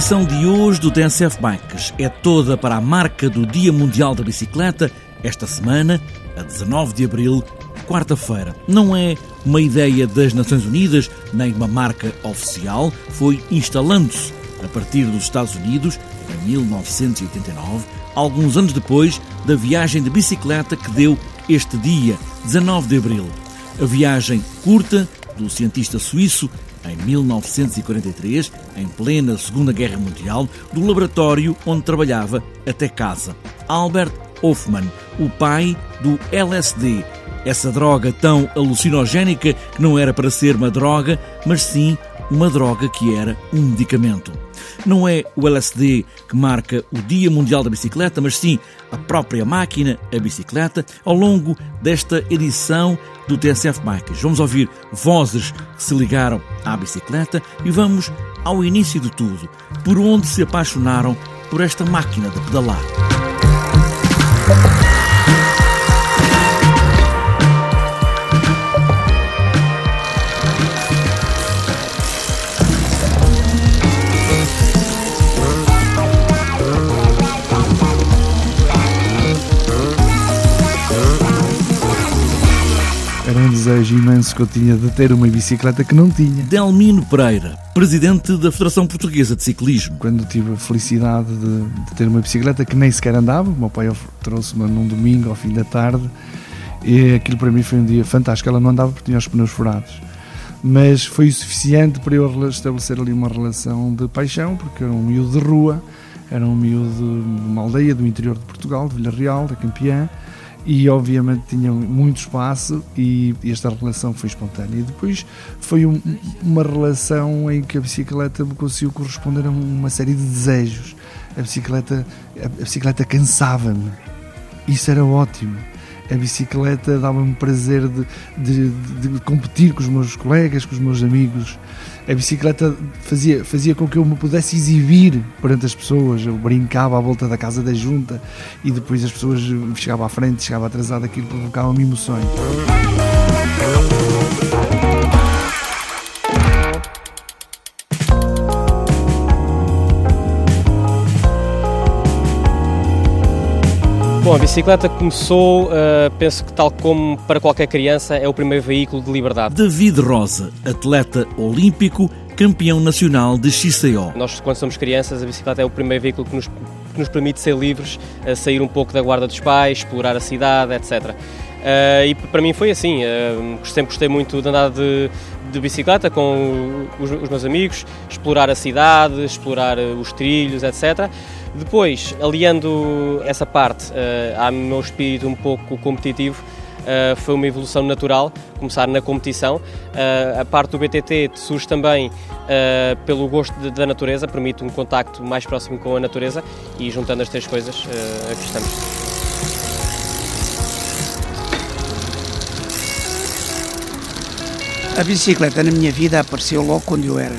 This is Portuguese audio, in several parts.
edição de hoje do TNCF Bikes é toda para a marca do Dia Mundial da Bicicleta, esta semana, a 19 de abril, quarta-feira. Não é uma ideia das Nações Unidas, nem uma marca oficial, foi instalando-se a partir dos Estados Unidos, em 1989, alguns anos depois da viagem de bicicleta que deu este dia, 19 de abril. A viagem curta do cientista suíço em 1943, em plena Segunda Guerra Mundial, do laboratório onde trabalhava até casa. Albert Hoffman, o pai do LSD, essa droga tão alucinogénica que não era para ser uma droga, mas sim uma droga que era um medicamento. Não é o LSD que marca o Dia Mundial da Bicicleta, mas sim a própria máquina, a bicicleta, ao longo desta edição do TSF Bikes. Vamos ouvir vozes que se ligaram à bicicleta e vamos ao início de tudo, por onde se apaixonaram por esta máquina de pedalar. Imenso que eu tinha de ter uma bicicleta que não tinha. Delmino Pereira, presidente da Federação Portuguesa de Ciclismo. Quando tive a felicidade de, de ter uma bicicleta que nem sequer andava, o meu pai trouxe-me num domingo ao fim da tarde e aquilo para mim foi um dia fantástico. Ela não andava porque tinha os pneus furados, mas foi o suficiente para eu estabelecer ali uma relação de paixão, porque era um miúdo de rua, era um miúdo de uma aldeia do interior de Portugal, de Vila Real, da Campeã, e obviamente tinham muito espaço e esta relação foi espontânea. E depois foi um, uma relação em que a bicicleta me conseguiu corresponder a uma série de desejos. A bicicleta, a bicicleta cansava-me. Isso era ótimo. A bicicleta dava-me prazer de, de, de, competir com os meus colegas, com os meus amigos. A bicicleta fazia, fazia com que eu me pudesse exibir perante as pessoas. Eu brincava à volta da casa da junta e depois as pessoas chegavam à frente, chegavam atrasado, aquilo provocava-me emoções. Bom, a bicicleta começou, uh, penso que tal como para qualquer criança, é o primeiro veículo de liberdade. David Rosa, atleta olímpico, campeão nacional de XCO. Nós, quando somos crianças, a bicicleta é o primeiro veículo que nos, que nos permite ser livres, uh, sair um pouco da guarda dos pais, explorar a cidade, etc. Uh, e para mim foi assim, uh, sempre gostei muito de andar de, de bicicleta com os, os, meus amigos, explorar a cidade, explorar os trilhos, etc. Depois, aliando essa parte uh, ao meu espírito um pouco competitivo, uh, foi uma evolução natural, começar na competição. Uh, a parte do BTT surge também pelo gosto de, da natureza, permite um contacto mais próximo com a natureza e juntando as três coisas, aqui estamos. A bicicleta na minha vida apareceu logo quando eu era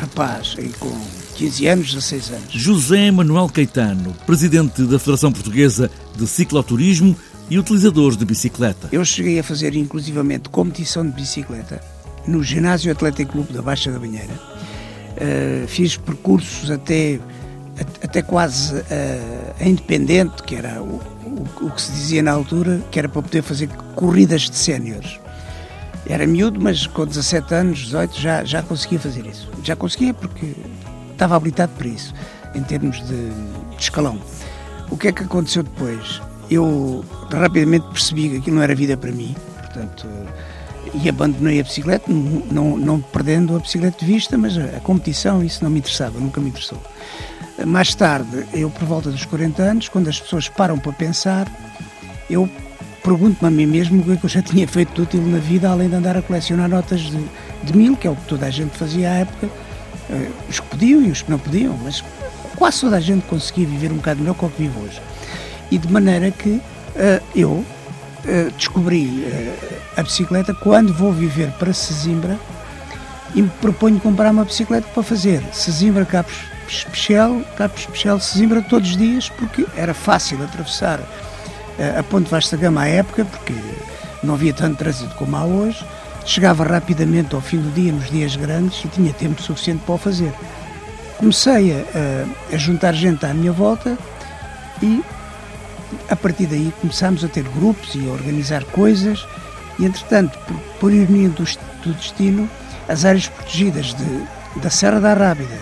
rapaz, com 15 anos, 16 anos. José Manuel Caetano, presidente da Federação Portuguesa de Cicloturismo e utilizadores de bicicleta. Eu cheguei a fazer inclusivamente competição de bicicleta no Ginásio Atlético Clube da Baixa da Banheira. Uh, fiz percursos até, até quase uh, a Independente, que era o, o, o, que se dizia na altura, que era para poder fazer corridas de séniores. Era miúdo, mas com 17 anos, 18, já, já conseguia fazer isso. Já conseguia porque estava habilitado para isso, em termos de, de escalão. O que é que aconteceu depois? Eu rapidamente percebi que aquilo não era vida para mim, portanto, e abandonei a bicicleta, não, não, perdendo a bicicleta de vista, mas a, a, competição, isso não me interessava, nunca me interessou. Mais tarde, eu por volta dos 40 anos, quando as pessoas param para pensar, eu pergunto-me a mim mesmo o que, é que eu já tinha feito de útil na vida, além de andar a colecionar notas de, de mil, que é o que toda a gente fazia à época, os que podiam e os que não podiam, mas quase toda a gente conseguia viver um bocado melhor que o que vive hoje. E de maneira que uh, eu uh, descobri uh, a bicicleta quando vou viver para Sesimbra e me proponho comprar uma bicicleta para fazer Sesimbra, Capos Especial, Capos Especial, Sesimbra todos os dias, porque era fácil atravessar a Ponte Vasta Gama à época, porque não havia tanto trânsito como há hoje chegava rapidamente ao fim do dia, nos dias grandes, e tinha tempo suficiente para o fazer. comecei a, a, juntar gente à minha volta e a partir daí começámos a ter grupos e a organizar coisas e entretanto, por, por ironia do, do destino, as áreas protegidas de, da Serra da Rábida,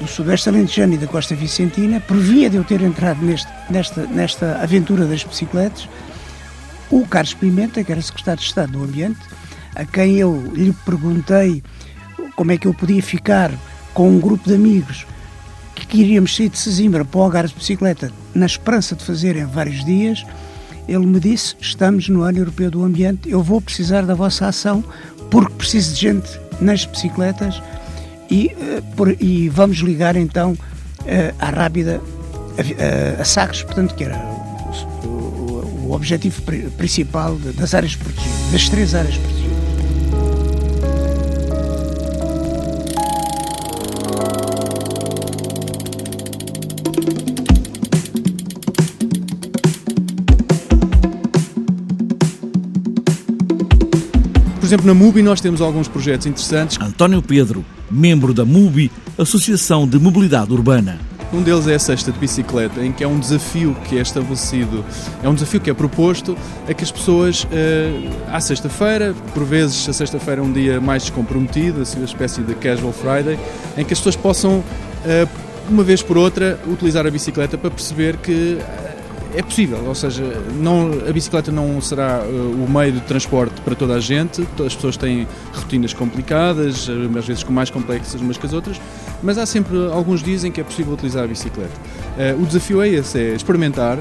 do Sudeste Alentejano e da Costa Vicentina, previa de eu ter entrado neste, nesta, nesta aventura das bicicletas, o Carlos Pimenta, que era secretário de Estado do Ambiente, a quem eu lhe perguntei como é que eu podia ficar com um grupo de amigos que iríamos sair de Sesimbra para o Algarve de bicicleta na esperança de fazer em vários dias, ele me disse, estamos no ano europeu do ambiente, eu vou precisar da vossa ação porque preciso de gente nas bicicletas e, uh, por, e vamos ligar então uh, à Rábida, a, a, a portanto que era o, o, o objetivo principal das áreas protegidas, das três áreas protegidas. Exemplo, na MUBI nós temos alguns projetos interessantes. António Pedro, membro da MUBI, Associação de Mobilidade Urbana. Um deles é a cesta de bicicleta, em que é um desafio que é estabelecido, é um desafio que é proposto a que as pessoas, uh, à sexta-feira, por vezes a sexta-feira é um dia mais descomprometido, assim, uma espécie de casual Friday, em que as pessoas possam, uh, uma vez por outra, utilizar a bicicleta para perceber que é possível, ou seja, não, a bicicleta não será uh, o meio de transporte para toda a gente, as pessoas têm rotinas complicadas, uh, às vezes mais complexas umas que as outras, mas há sempre alguns dias em que é possível utilizar a bicicleta. Uh, o desafio é esse, é experimentar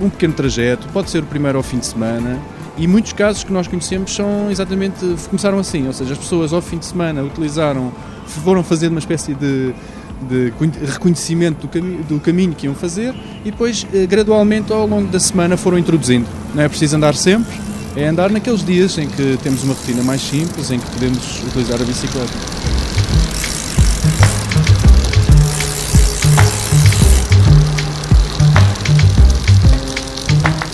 um pequeno trajeto, pode ser o primeiro ao fim de semana, e muitos casos que nós conhecemos são exatamente, começaram assim, ou seja, as pessoas ao fim de semana utilizaram, foram fazendo uma espécie de de reconhecimento do, cami do caminho que iam fazer e depois, eh, gradualmente, ao longo da semana, foram introduzindo. Não é preciso andar sempre, é andar naqueles dias em que temos uma rotina mais simples, em que podemos utilizar a bicicleta.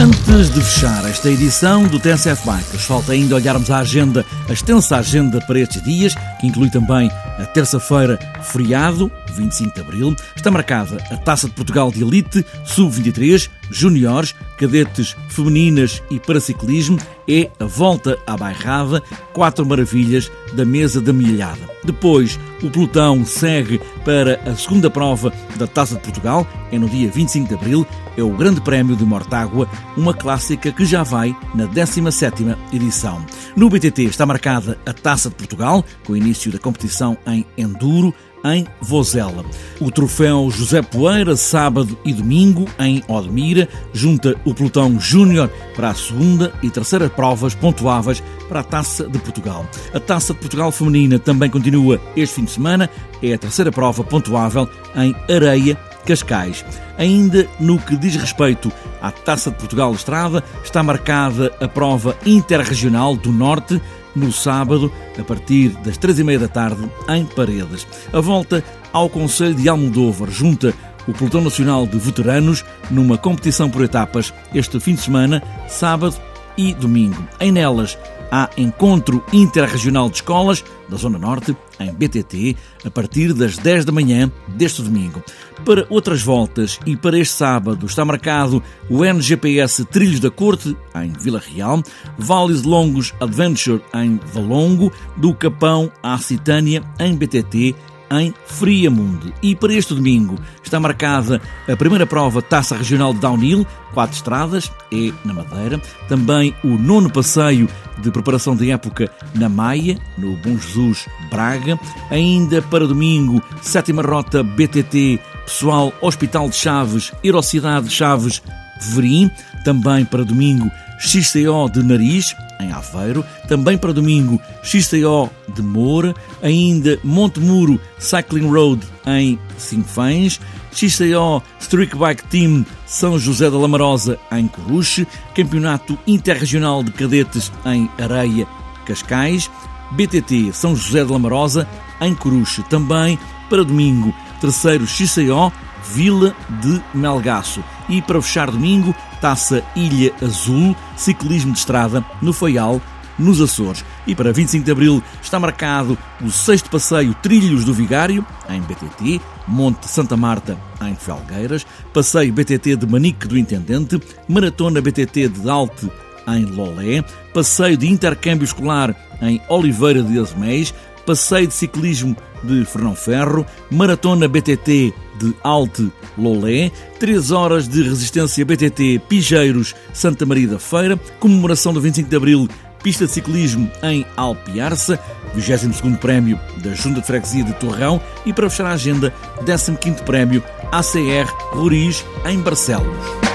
Antes de fechar esta edição do TSF Bikes, falta ainda olharmos a agenda, a extensa agenda para estes dias, que inclui também a terça-feira, feriado, 25 de abril. Está marcada a Taça de Portugal de Elite, Sub-23, Júniores, Cadetes Femininas e Paraciclismo. É a volta à bairrada, quatro maravilhas da mesa da milhada. Depois, o pelotão segue para a segunda prova da Taça de Portugal, é no dia 25 de abril, é o Grande Prémio de Mortágua, uma clássica que já vai na 17ª edição. No BTT está marcada a Taça de Portugal, com o início da competição em Enduro, em Vozela. O troféu José Poeira, sábado e domingo, em Odmira, junta o pelotão Júnior para a segunda e terceira provas pontuáveis para a Taça de Portugal. A Taça de Portugal Feminina também continua este fim de semana, é a terceira prova pontuável em Areia, Cascais. Ainda no que diz respeito à Taça de Portugal Estrada, está marcada a prova interregional do Norte, no sábado, a partir das três e meia da tarde, em Paredes. A volta ao Conselho de Almodóvar junta o Pelotão Nacional de Veteranos numa competição por etapas este fim de semana, sábado e domingo. Em nelas, há encontro interregional de escolas da Zona Norte, em BTT, a partir das 10 da manhã deste domingo. Para outras voltas e para este sábado está marcado o NGPS Trilhos da Corte, em Vila Real, Vales Longos Adventure, em Valongo, do Capão à Citânia, em BTT, em Friamundo. E para este domingo está marcada a primeira prova Taça Regional de Downhill, quatro estradas, é na Madeira. Também o nono passeio de preparação de época na Maia, no Bom Jesus Braga. Ainda para domingo, sétima rota BTT, pessoal Hospital de Chaves, Erocidade Chaves, Verim. Também para domingo, XCO de Nariz, em Aveiro, também para domingo XCO de Moura, ainda Monte Muro Cycling Road em Sinfãs, XCO Street Bike Team São José da Lamarosa em Coruche, Campeonato Interregional de Cadetes em Areia, Cascais, BTT São José da Lamarosa em Coruche, também para domingo, terceiro XCO Vila de Melgaço. E para fechar domingo, Taça Ilha Azul, ciclismo de estrada no Faial, nos Açores. E para 25 de Abril está marcado o sexto passeio Trilhos do Vigário, em BTT, Monte Santa Marta, em Felgueiras, passeio BTT de Manique do Intendente, Maratona BTT de Alte, em Lolé, passeio de intercâmbio escolar em Oliveira de Azeméis, passeio de ciclismo de Fernão Ferro, maratona BTT de Alte Lolé, 3 horas de resistência BTT Pijeiros Santa Maria da Feira, comemoração do 25 de Abril pista de ciclismo em Alpiarça, 22º Prémio da Junta de Freguesia de Torrão e para fechar a agenda, 15º Prémio ACR Roriz em Barcelos.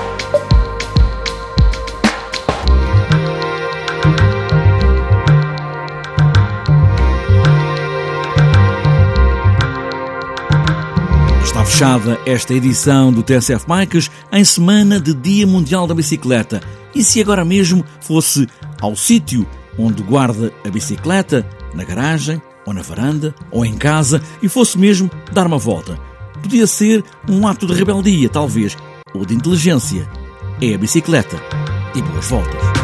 Fechada esta edição do TSF Bikes em semana de Dia Mundial da Bicicleta. E se agora mesmo fosse ao sítio onde guarda a bicicleta, na garagem, ou na varanda, ou em casa, e fosse mesmo dar uma volta? Podia ser um ato de rebeldia, talvez, ou de inteligência. É a bicicleta. E boas voltas.